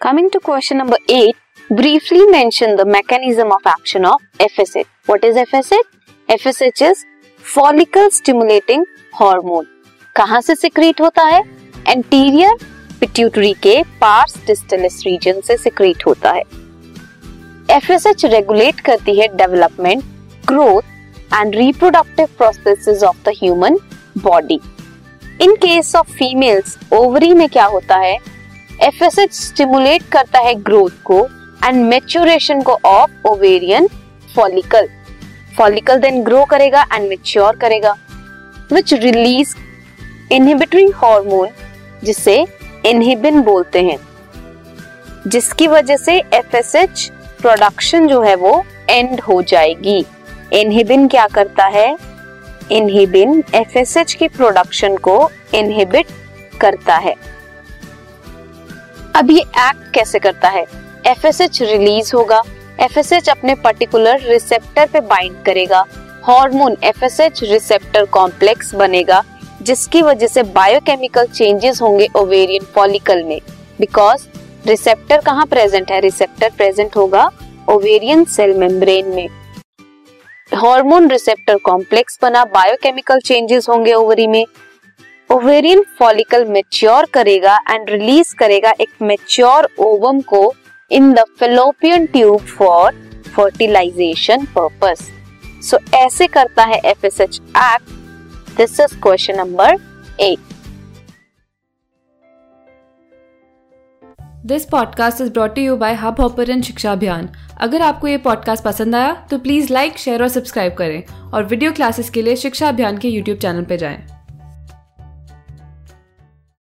Coming to question number 8, briefly mention the mechanism of action of FSH. What is FSH? FSH is follicle stimulating hormone. कहाँ से secrete होता है anterior pituitary के pars distalis region से secrete होता है FSH regulate करती है development growth and reproductive processes of the human body in case of females ovary में क्या होता है एफएसएच स्टिमुलेट करता है ग्रोथ को एंड मेच्योरेशन को of ovarian follicle follicle then grow करेगा एंड मेच्योर करेगा विच रिलीज़ इनहिबिटरी हार्मोन जिसे इनहिबिन बोलते हैं, जिसकी वजह से एफएसएच प्रोडक्शन जो है वो एंड हो जाएगी। इनहिबिन क्या करता है? इनहिबिन एफएसएच की प्रोडक्शन को इनहिबिट करता है। अब ये एक्ट कैसे करता है? एफएसएच रिलीज़ होगा। एफएसएच अपने पर्टिकुलर रिसेप्टर पे बाइंड करेगा। हार्मोन एफएसएच रिसेप्टर कॉम्प्लेक्स बनेगा, जिसकी वजह से बायोकेमिकल चेंजेस होंगे ओवेरियन फॉलिकल में। बिकॉज़ रिसेप्टर कहाँ प्रेजेंट है? रिसेप्टर प्रेजेंट होगा ओवेरियन सेल मेम्ब्रेन में। हार्मोन रिसेप्टर कॉम्प्लेक्स बना बायोकेमिकल चेंजेस होंगे ओवरी में। ओवेरियन फॉलिकल मेच्योर करेगा एंड रिलीज़ करेगा एक मेच्योर ओवम को in the fallopian tube for fertilization purpose so ऐसे करता है F S H act this is question number eight this podcast is brought you by Hubhopper Shiksha Abhiyan अगर आपको ये पॉडकास्ट पसंद आया तो प्लीज़ लाइक शेयर और सब्सक्राइब करें और वीडियो क्लासेस के लिए शिक्षा अभियान के यूट्यूब चैनल पर जाएँ।